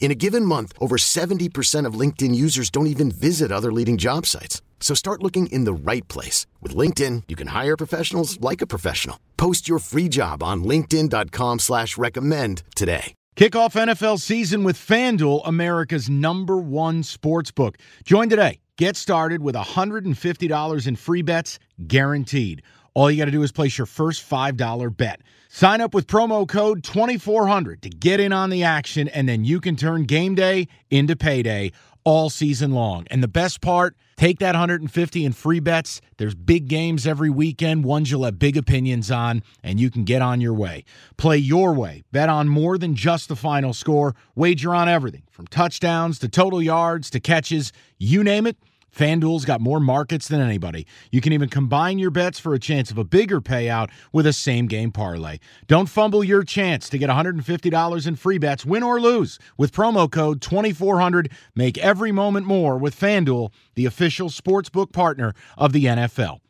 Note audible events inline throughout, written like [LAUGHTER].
In a given month, over 70% of LinkedIn users don't even visit other leading job sites. So start looking in the right place. With LinkedIn, you can hire professionals like a professional. Post your free job on linkedin.com slash recommend today. Kick off NFL season with FanDuel, America's number one sports book. Join today. Get started with $150 in free bets guaranteed. All you got to do is place your first $5 bet. Sign up with promo code 2400 to get in on the action, and then you can turn game day into payday all season long. And the best part, take that 150 in free bets. There's big games every weekend, ones you'll have big opinions on, and you can get on your way. Play your way. Bet on more than just the final score. Wager on everything from touchdowns to total yards to catches, you name it. FanDuel's got more markets than anybody. You can even combine your bets for a chance of a bigger payout with a same game parlay. Don't fumble your chance to get $150 in free bets, win or lose, with promo code 2400. Make every moment more with FanDuel, the official sportsbook partner of the NFL.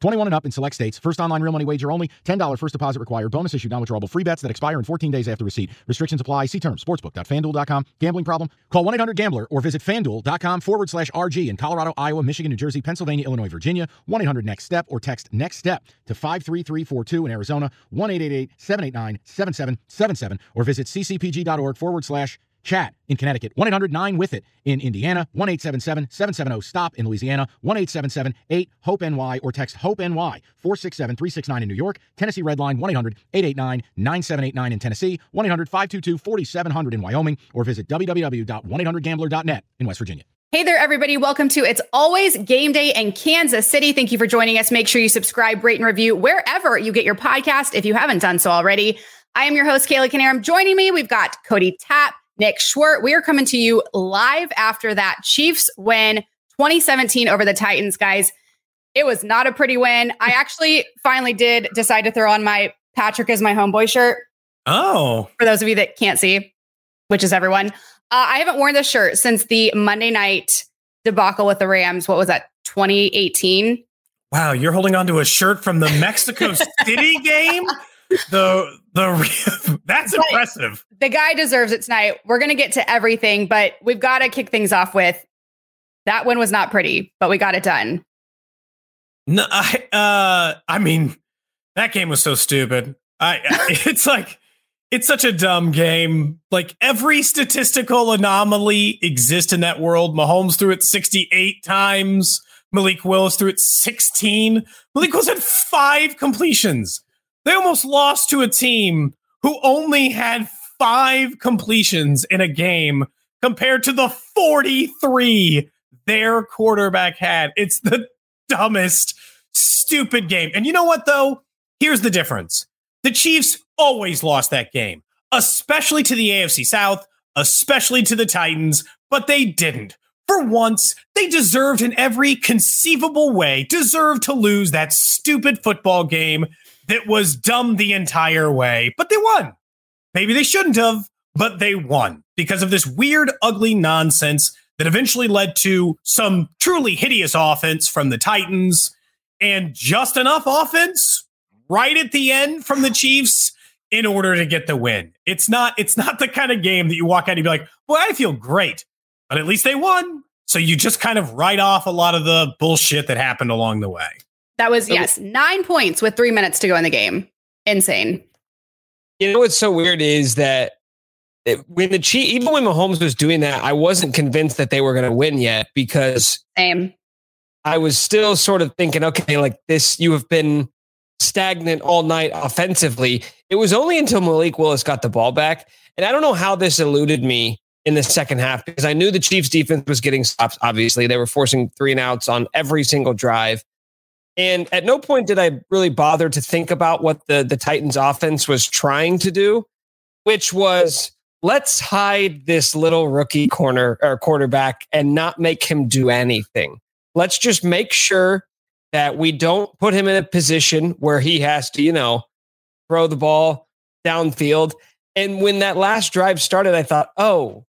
21 and up in select states. First online real money wager only. $10 first deposit required. Bonus issued non-withdrawable free bets that expire in 14 days after receipt. Restrictions apply. See terms. Sportsbook.fanduel.com. Gambling problem? Call 1-800-GAMBLER or visit fanduel.com forward slash RG in Colorado, Iowa, Michigan, New Jersey, Pennsylvania, Illinois, Virginia. 1-800-NEXT-STEP or text NEXT STEP to 53342 in Arizona. 1-888-789-7777 or visit ccpg.org forward slash chat in Connecticut, 1 800 9 with it in Indiana, 1 877 770 STOP in Louisiana, 1 877 8 HOPE NY or text HOPE NY 467 369 in New York, Tennessee Redline 1 800 889 9789 in Tennessee, 1 800 522 4700 in Wyoming, or visit www.1800gambler.net in West Virginia. Hey there, everybody. Welcome to It's Always Game Day in Kansas City. Thank you for joining us. Make sure you subscribe, rate, and review wherever you get your podcast if you haven't done so already. I am your host, Kaylee Canarum. Joining me, we've got Cody Tapp, Nick Schwerdt. We are coming to you live after that Chiefs win 2017 over the Titans, guys. It was not a pretty win. I actually finally did decide to throw on my Patrick is my homeboy shirt. Oh. For those of you that can't see, which is everyone. Uh, I haven't worn this shirt since the Monday night debacle with the Rams. What was that? 2018. Wow, you're holding on to a shirt from the Mexico [LAUGHS] City game? The the [LAUGHS] that's but impressive. The guy deserves it tonight. We're going to get to everything, but we've got to kick things off with that one was not pretty, but we got it done. No, I uh I mean that game was so stupid. I [LAUGHS] [LAUGHS] it's like it's such a dumb game. Like every statistical anomaly exists in that world. Mahomes threw it 68 times. Malik Willis threw it 16. Malik Willis had five completions. They almost lost to a team who only had five completions in a game compared to the 43 their quarterback had. It's the [LAUGHS] dumbest, stupid game. And you know what, though? Here's the difference the Chiefs always lost that game, especially to the AFC South, especially to the Titans, but they didn't. For once, they deserved in every conceivable way, deserved to lose that stupid football game that was dumb the entire way, but they won. Maybe they shouldn't have, but they won because of this weird, ugly nonsense that eventually led to some truly hideous offense from the Titans and just enough offense right at the end from the Chiefs in order to get the win. It's not it's not the kind of game that you walk out and you be like, "Boy, I feel great." But at least they won. So you just kind of write off a lot of the bullshit that happened along the way. That was yes, 9 points with 3 minutes to go in the game. Insane. You know what's so weird is that it, when the Chief, even when Mahomes was doing that, I wasn't convinced that they were going to win yet because same. I was still sort of thinking, okay, like this, you have been stagnant all night offensively. It was only until Malik Willis got the ball back. And I don't know how this eluded me in the second half because I knew the Chiefs defense was getting stops. Obviously, they were forcing three and outs on every single drive. And at no point did I really bother to think about what the, the Titans offense was trying to do, which was let's hide this little rookie corner or quarterback and not make him do anything. Let's just make sure that we don't put him in a position where he has to, you know, throw the ball downfield. And when that last drive started, I thought, oh,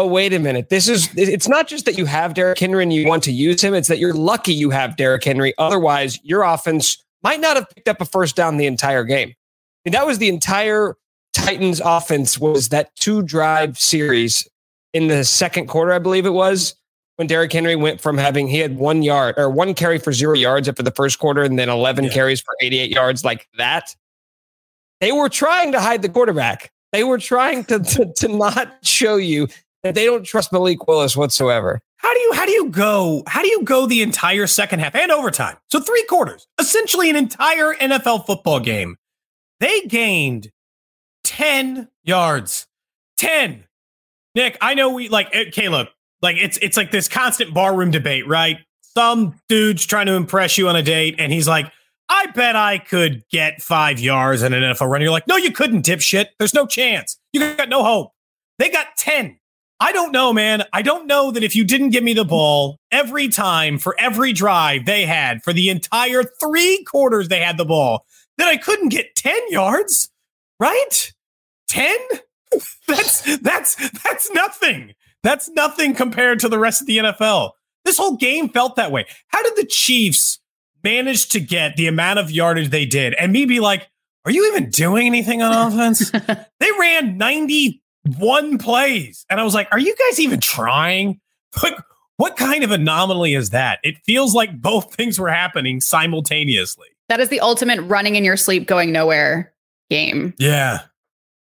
oh, wait a minute. This is, it's not just that you have Derrick Henry and you want to use him, it's that you're lucky you have Derrick Henry. Otherwise, your offense might not have picked up a first down the entire game. And that was the entire Titans offense was that two drive series in the second quarter, I believe it was, when Derrick Henry went from having he had one yard or one carry for zero yards after the first quarter and then 11 yeah. carries for 88 yards like that. They were trying to hide the quarterback. They were trying to, to, to not show you that they don't trust Malik Willis whatsoever. How do you how do you go? How do you go the entire second half and overtime? So three quarters, essentially an entire NFL football game. They gained 10 yards. 10. Nick, I know we like eh, Caleb, like it's it's like this constant barroom debate, right? Some dude's trying to impress you on a date, and he's like, I bet I could get five yards in an NFL run. You're like, no, you couldn't, dipshit. There's no chance. You got no hope. They got 10. I don't know, man. I don't know that if you didn't give me the ball every time for every drive they had for the entire three quarters they had the ball, that I couldn't get 10 yards, right? 10? [LAUGHS] that's that's that's nothing. That's nothing compared to the rest of the NFL. This whole game felt that way. How did the Chiefs manage to get the amount of yardage they did and me be like, are you even doing anything on offense? [LAUGHS] they ran 91 plays. And I was like, are you guys even trying? [LAUGHS] Like, what kind of anomaly is that? It feels like both [LAUGHS] things were happening simultaneously. That is the ultimate running in your sleep, going nowhere game. Yeah.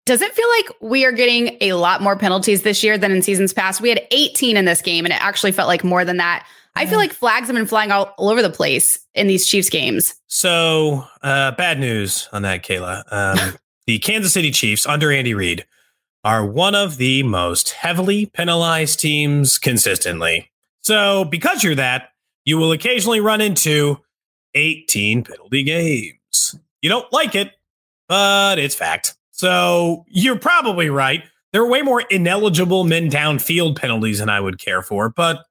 Does it feel like we are getting a lot more penalties this year than in seasons past? We had 18 in this game, and it actually felt like more than that. I feel like flags have been flying all, all over the place in these Chiefs games. So, uh, bad news on that, Kayla. Um, [LAUGHS] the Kansas City Chiefs under Andy Reid are one of the most heavily penalized teams consistently. So, because you're that, you will occasionally run into 18 penalty games. You don't like it, but it's fact. So you're probably right. There are way more ineligible men downfield penalties than I would care for, but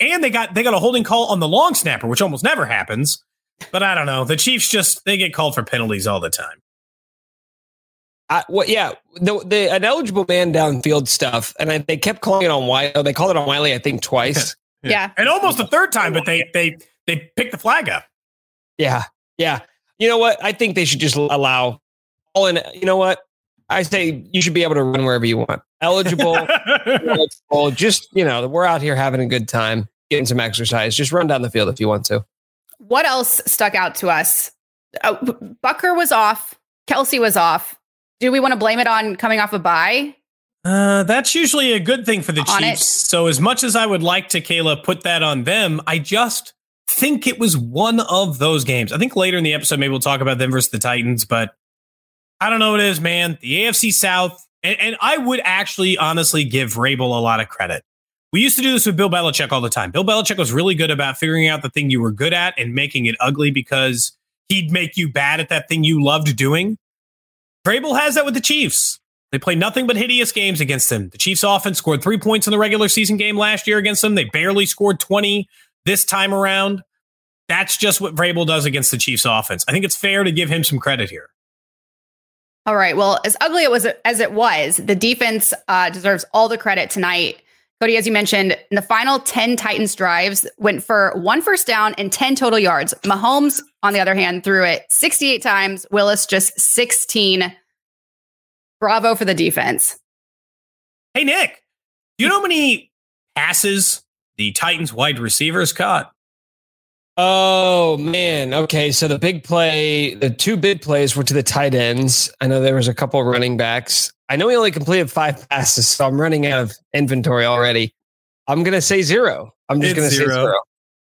and they got they got a holding call on the long snapper, which almost never happens. But I don't know. The Chiefs just they get called for penalties all the time. I, well, yeah, the the ineligible man downfield stuff, and I, they kept calling it on Wylie. They called it on Wylie, I think, twice. [LAUGHS] yeah. yeah, and almost a third time, but they they they picked the flag up. Yeah, yeah. You know what? I think they should just allow all in. You know what? I say you should be able to run wherever you want. Eligible, [LAUGHS] eligible, just you know, we're out here having a good time, getting some exercise. Just run down the field if you want to. What else stuck out to us? Uh, Butker was off. Kelce was off. Do we want to blame it on coming off a bye? Uh, that's usually a good thing for the on Chiefs. It. So as much as I would like to, Kayla, put that on them, I just think it was one of those games. I think later in the episode, maybe we'll talk about them versus the Titans, but I don't know what it is, man. The AFC South, and, and I would actually honestly give Vrabel a lot of credit. We used to do this with Bill Belichick all the time. Bill Belichick was really good about figuring out the thing you were good at and making it ugly because he'd make you bad at that thing you loved doing. Vrabel has that with the Chiefs. They play nothing but hideous games against them. The Chiefs offense scored three points in the regular season game last year against them. They barely scored 20 this time around. That's just what Vrabel does against the Chiefs offense. I think it's fair to give him some credit here. All right. Well, as ugly it was as it was, the defense uh, deserves all the credit tonight. Cody, as you mentioned, in the final 10 Titans drives went for one first down and 10 total yards. Mahomes, on the other hand, threw it 68 times. Willis just 16. Bravo for the defense. Hey, Nick, do you know how many passes the Titans wide receivers caught? Oh man. Okay. So the big play, the two big plays were to the tight ends. I know there was a couple running backs. I know he only completed five passes, so I'm running out of inventory already. I'm gonna say zero. I'm just it's gonna zero. say zero.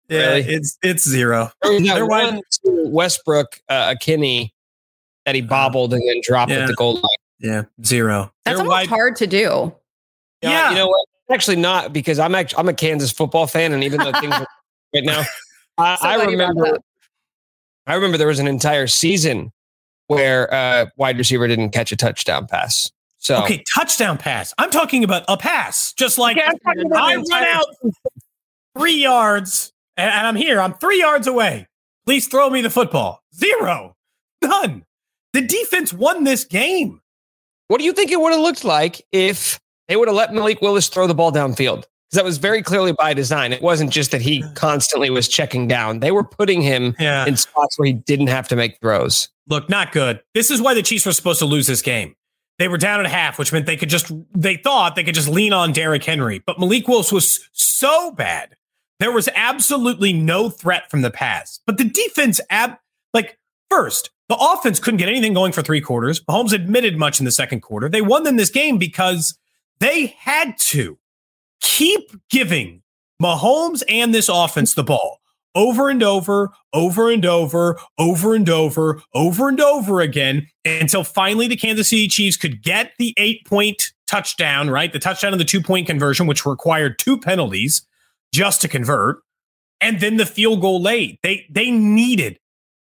Yeah, really? it's it's zero. There one Westbrook uh, Kinney that he uh-huh. bobbled and then dropped yeah. at the goal line. Yeah, zero. That's They're almost wide. hard to do. Yeah, yeah, you know what? Actually, not because I'm actually I'm a Kansas football fan, and even though things are [LAUGHS] right now, I, so I remember. I remember there was an entire season where uh, wide receiver didn't catch a touchdown pass. So okay, touchdown pass. I'm talking about a pass, just like okay, I run out three yards, and, and I'm here. I'm three yards away. Please throw me the football. Zero, none. The defense won this game. What do you think it would have looked like if they would have let Malik Willis throw the ball downfield? Because that was very clearly by design. It wasn't just that he constantly was checking down. They were putting him yeah. in spots where he didn't have to make throws. Look, not good. This is why the Chiefs were supposed to lose this game. They were down at half, which meant they could just they thought they could just lean on Derrick Henry. But Malik Willis was so bad. There was absolutely no threat from the pass. But the defense ab like first, the offense couldn't get anything going for three quarters. Mahomes admitted much in the second quarter. They won them this game because they had to keep giving Mahomes and this offense the ball over and over, over and over, over and over, over and over again until finally the Kansas City Chiefs could get the eight point touchdown, right? The touchdown and the two point conversion, which required two penalties just to convert, and then the field goal late. They they needed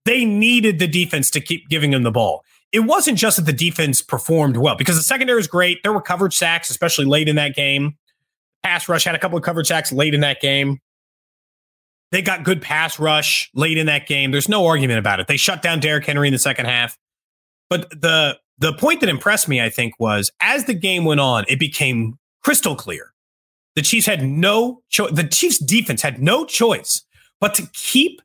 they needed the defense to keep giving them the ball. It wasn't just that the defense performed well because the secondary is great. There were coverage sacks, especially late in that game. Pass rush had a couple of coverage sacks late in that game. They got good pass rush late in that game. There's no argument about it. They shut down Derrick Henry in the second half. But the the point that impressed me, I think, was as the game went on, it became crystal clear. The Chiefs had no choice. The Chiefs defense had no choice but to keep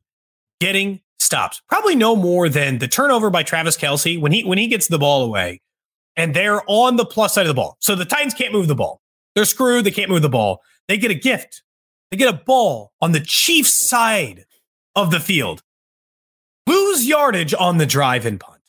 getting stops. Probably no more than the turnover by Travis Kelce when he when he gets the ball away, and they're on the plus side of the ball. So the Titans can't move the ball. They're screwed. They can't move the ball. They get a gift. They get a ball on the Chiefs side of the field. Lose yardage on the drive and punt.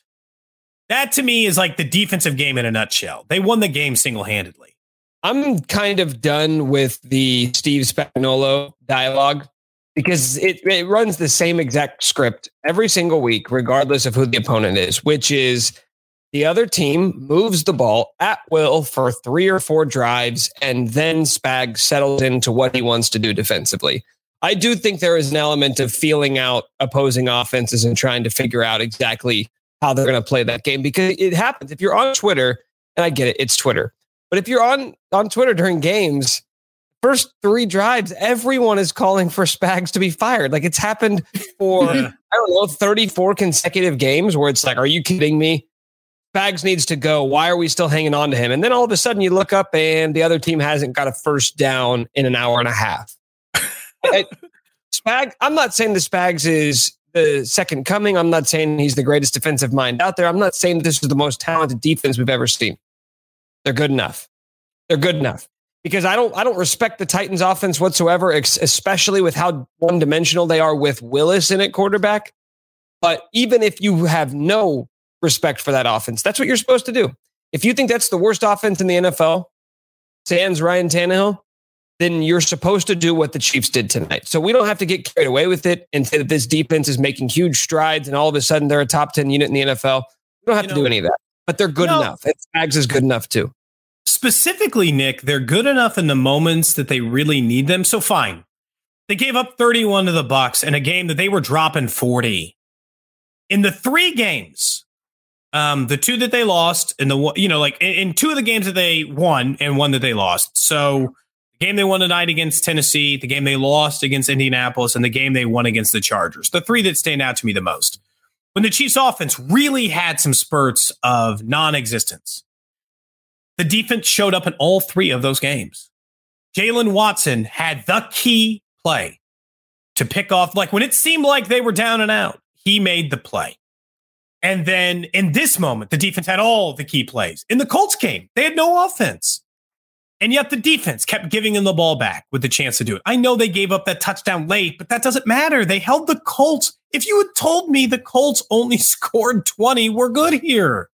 That to me is like the defensive game in a nutshell. They won the game single handedly. I'm kind of done with the Steve Spagnuolo dialogue because it, it runs the same exact script every single week, regardless of who the opponent is, which is the other team moves the ball at will for three or four drives, and then Spag settles into what he wants to do defensively. I do think there is an element of feeling out opposing offenses and trying to figure out exactly how they're going to play that game because it happens. If you're on Twitter, and I get it, it's Twitter, but if you're on on Twitter during games, first three drives, everyone is calling for Spags to be fired. Like it's happened for, [LAUGHS] I don't know, 34 consecutive games where it's like, are you kidding me? Spags needs to go. Why are we still hanging on to him? And then all of a sudden you look up and the other team hasn't got a first down in an hour and a half. [LAUGHS] Spag, I'm not saying the Spags is the second coming. I'm not saying he's the greatest defensive mind out there. I'm not saying this is the most talented defense we've ever seen. They're good enough. They're good enough because I don't I don't respect the Titans offense whatsoever, especially with how one dimensional they are with Willis in at quarterback. But even if you have no respect for that offense, that's what you're supposed to do. If you think that's the worst offense in the NFL, sans Ryan Tannehill, then you're supposed to do what the Chiefs did tonight. So we don't have to get carried away with it and say that this defense is making huge strides and all of a sudden they're a top 10 unit in the NFL. We don't have you to know, do any of that, but they're good enough. And Spags is good enough too specifically, Nick, they're good enough in the moments that they really need them. So fine. They gave up 31 to the Bucks in a game that they were dropping 40. In the three games, um, the two that they lost, and the you know, like in, in two of the games that they won and one that they lost. So the game they won tonight against Tennessee, the game they lost against Indianapolis, and the game they won against the Chargers. The three that stand out to me the most. When the Chiefs offense really had some spurts of non-existence the defense showed up in all three of those games. Jaylen Watson had the key play to pick off, like when it seemed like they were down and out, he made the play. And then in this moment, the defense had all the key plays. In the Colts game, they had no offense. And yet the defense kept giving them the ball back with the chance to do it. I know they gave up that touchdown late, but that doesn't matter. They held the Colts. If you had told me the Colts only [LAUGHS] scored 20, we're good here.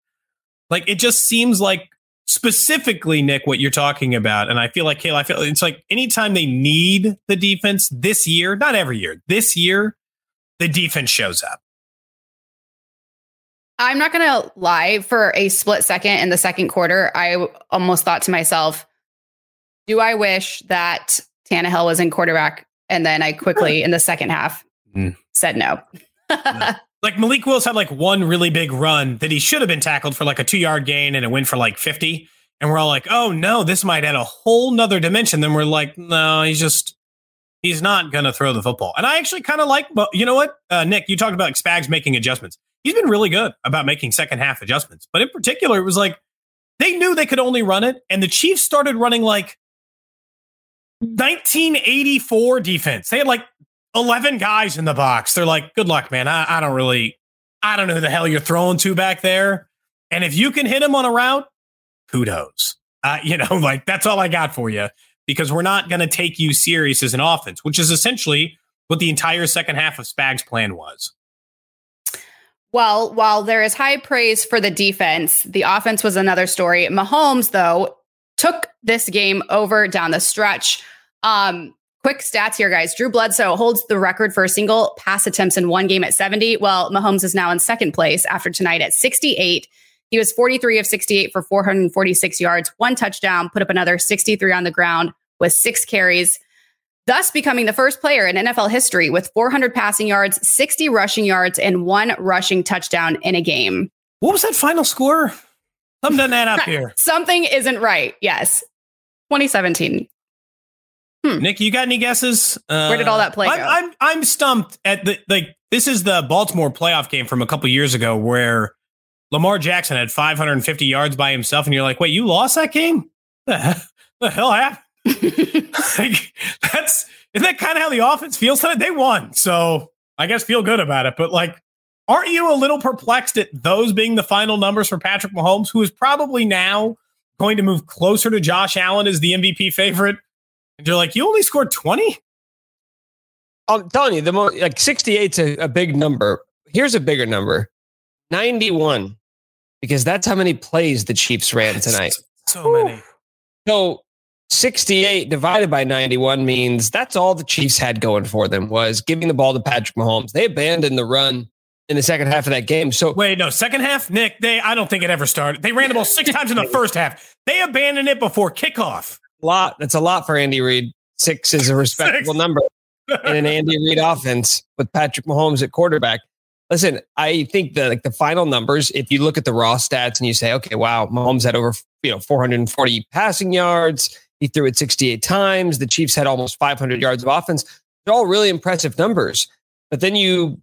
Like it just seems like specifically, Nick, what you're talking about, and I feel like Kayla, I feel it's like anytime they need the defense this year, not every year, this year, the defense shows up. I'm not going to lie. For a split second in the second quarter, I almost thought to myself, do I wish that Tannehill was in quarterback? And then I quickly, in the second half, mm. said no. [LAUGHS] like Malik Willis had like one really big run that he should have been tackled for like a two yard gain and it went for like 50. And we're all like, oh no, this might add a whole nother dimension. Then we're like, no, he's just, he's not going to throw the football. And I actually kind of like, but you know what? Uh, Nick, you talked about Spags making adjustments he's been really good about making second half adjustments. But in particular, it was like they knew they could only run it, and the Chiefs started running like 1984 defense. They had like 11 guys in the box. They're like, good luck, man. I, I don't really, I don't know who the hell you're throwing to back there. And if you can hit him on a route, kudos. Uh, you know, [LAUGHS] like that's all I got for you because we're not going to take you serious as an offense, which is essentially what the entire second half of Spags' plan was. Well, while there is high praise for the defense, the offense was another story. Mahomes, though, took this game over down the stretch. Um, quick stats here, guys. Drew Bledsoe holds the record for a single pass attempts in one game at 70. Well, Mahomes is now in second place after tonight at 68. He was 43 of 68 for 446 yards, one touchdown, put up another 63 on the ground with six carries thus becoming the first player in NFL history with 400 passing yards, 60 rushing yards, and one rushing touchdown in a game. What was that final score? Something doesn't add up [LAUGHS] here. Something isn't right. Yes. 2017. Hmm. Nick, you got any guesses? Uh, Where did all that play I'm, I'm, I'm stumped at the like. This is the Baltimore playoff game from a couple years ago where Lamar Jackson had 550 yards by himself, and you're like, wait, you lost that game? The, [LAUGHS] the hell happened? [LAUGHS] like, that's isn't that kind of how the offense feels tonight? They won, so I guess feel good about it. But like, aren't you a little perplexed at those being the final numbers for Patrick Mahomes, who is probably now going to move closer to Josh Allen as the MVP favorite? And you're like, you only scored 20? I'm telling you, the mo- like 68 is a, a big number. Here's a bigger number 91, because that's how many plays the Chiefs ran tonight. So many. So 68 divided by 91 means that's all the Chiefs had going for them was giving the ball to Patrick Mahomes. They abandoned the run in the second half of that game. So wait, no, second half, Nick. They I don't think it ever started. They ran the ball six [LAUGHS] times in the first half. They abandoned it before kickoff. A lot. That's a lot for Andy Reid. Six is a respectable number [LAUGHS] in an Andy Reid offense with Patrick Mahomes at quarterback. Listen, I think the like the final numbers, if you look at the raw stats and you say, okay, wow, Mahomes had over you know 440 passing yards he threw it 68 times. The Chiefs had almost 500 yards of offense. They're all really impressive numbers. But then you,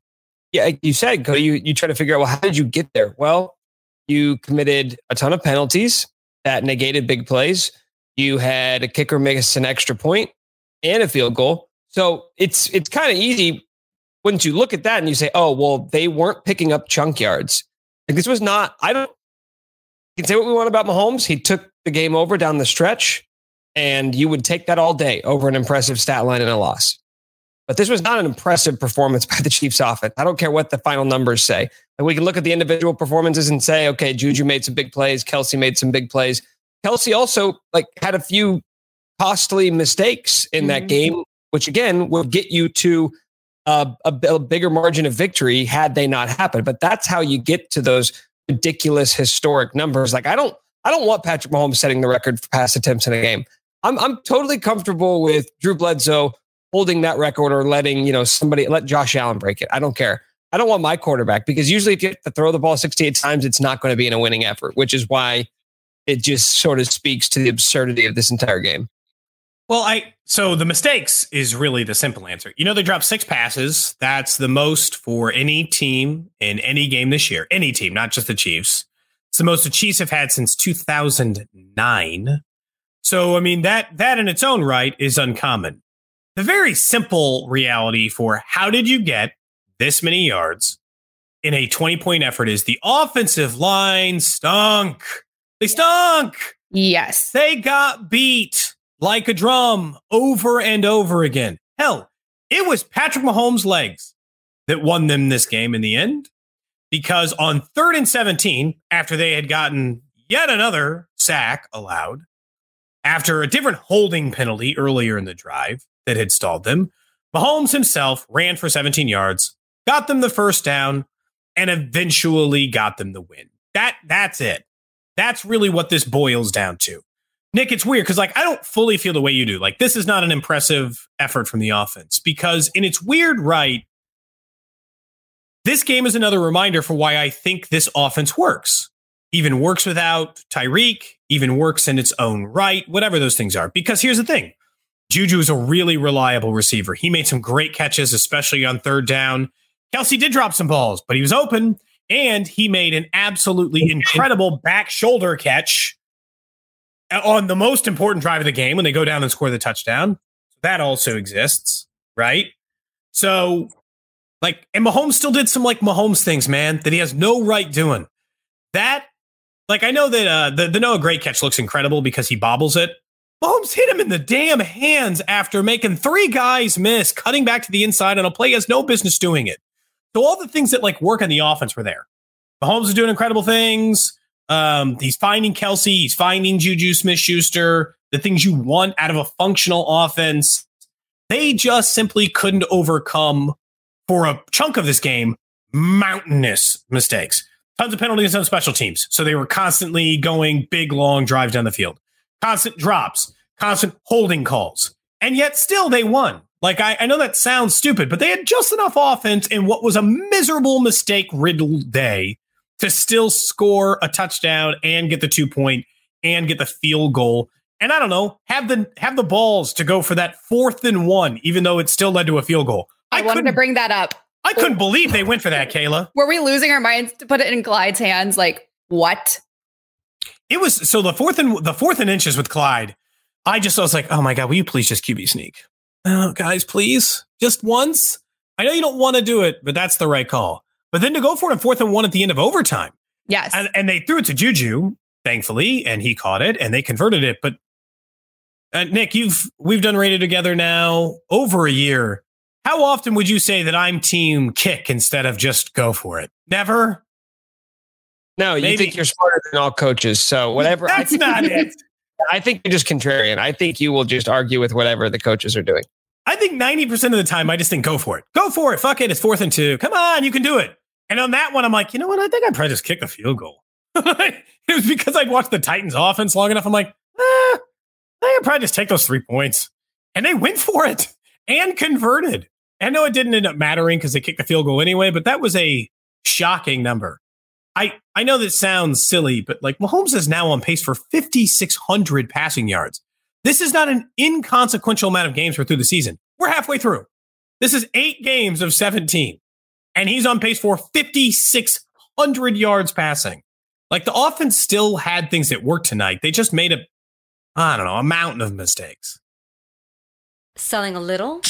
yeah, like you said, Cody, you, you try to figure out, well, how did you get there? Well, you committed a ton of penalties that negated big plays. You had a kicker miss an extra point and a field goal. So it's it's kind of easy once you look at that and you say, oh, well, they weren't picking up chunk yards. Like this was not, I don't, you can say what we want about Mahomes. He took the game over down the stretch and you would take that all day over an impressive stat line and a loss. But this was not an impressive performance by the Chiefs offense. I don't care what the final numbers say. And we can look at the individual performances and say, okay, Juju made some big plays, Kelce made some big plays. Kelce also like had a few costly mistakes in mm-hmm. that game, which again would get you to a, a, a bigger margin of victory had they not happened. But that's how you get to those ridiculous historic numbers. Like I don't I don't want Patrick Mahomes setting the record for pass attempts in a game. I'm I'm totally comfortable with Drew Bledsoe holding that record or letting you know somebody let Josh Allen break it. I don't care. I don't want my quarterback because usually if you have to throw the ball 68 times, it's not going to be in a winning effort, which is why it just sort of speaks to the absurdity of this entire game. Well, I so the mistakes is really the simple answer. You know, they dropped six passes. That's the most for any team in any game this year. Any team, not just the Chiefs. It's the most the Chiefs have had since 2009. So, I mean, that, that in its own right is uncommon. The very simple reality for how did you get this many yards in a 20 point effort is the offensive line stunk. They stunk. Yes. They got beat like a drum over and over again. Hell, it was Patrick Mahomes' legs that won them this game in the end because on third and 17, after they had gotten yet another sack allowed after a different holding penalty earlier in the drive that had stalled them. Mahomes himself ran for 17 yards, got them the first down, and eventually got them the win. That that's it. That's really what this boils down to. Nick, it's weird because like I don't fully feel the way you do. Like this is not an impressive effort from the offense because in its weird right, this game is another reminder for why I think this offense works. Even works without Tyreek, even works in its own right, whatever those things are. Because here's the thing Juju is a really reliable receiver. He made some great catches, especially on third down. Kelce did drop some balls, but he was open and he made an absolutely [LAUGHS] incredible back shoulder catch on the most important drive of the game when they go down and score the touchdown. That also exists, right? So, like, and Mahomes still did some like Mahomes things, man, that he has no right doing. That, like, I know that uh, the the Noah Gray catch looks incredible because he bobbles it. Mahomes hit him in the damn hands after making three guys miss, cutting back to the inside on a play he has no business doing it. So all the things that like work on the offense were there. Mahomes is doing incredible things. Um, he's finding Kelce. he's finding Juju Smith Schuster, the things you want out of a functional offense. They just simply couldn't overcome for a chunk of this game mountainous mistakes. Tons of penalties on special teams. So they were constantly going big, long drives down the field, constant drops, constant holding calls. And yet still they won. Like, I, I know that sounds stupid, but they had just enough offense in what was a miserable mistake riddled day to still score a touchdown and get the two point and get the field goal. And I don't know, have the have the balls to go for that fourth and one, even though it still led to a field goal. I, I wanted to bring that up. I couldn't believe they went for that, Kayla. [LAUGHS] Were we losing our minds to put it in Clyde's hands? Like what? It was so the fourth and the fourth and inches with Clyde. I just I was like, oh my god, will you please just QB sneak, oh, guys, please, just once. I know you don't want to do it, but that's the right call. But then to go for it in fourth and one at the end of overtime. Yes. And, and they threw it to Juju, thankfully, and he caught it and they converted it. But uh, Nick, you've we've done radio together now over a year. How often would you say that I'm team kick instead of just go for it? Never. No, you think you're smarter than all coaches. So whatever. [LAUGHS] That's not it. [LAUGHS] I think you're just contrarian. I think you will just argue with whatever the coaches are doing. I think 90% of the time, I just think go for it. Go for it. Fuck it. It's fourth and two. Come on, you can do it. And on that one, I'm like, you know what? I think I'd probably just kick a field goal. [LAUGHS] it was because I'd watched the Titans offense long enough. I'm like, eh, I think I'd probably just take those three points. And they went for it and converted. I know it didn't end up mattering because they kicked the field goal anyway, but that was a shocking number. I, I know that sounds silly, but like Mahomes is now on pace for 5,600 passing yards. This is not an inconsequential amount of games for through the season. We're halfway through. This is eight games of 17, and he's on pace for 5,600 yards passing. Like the offense still had things that worked tonight. They just made a, I don't know, a mountain of mistakes. Selling a little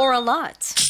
or a lot?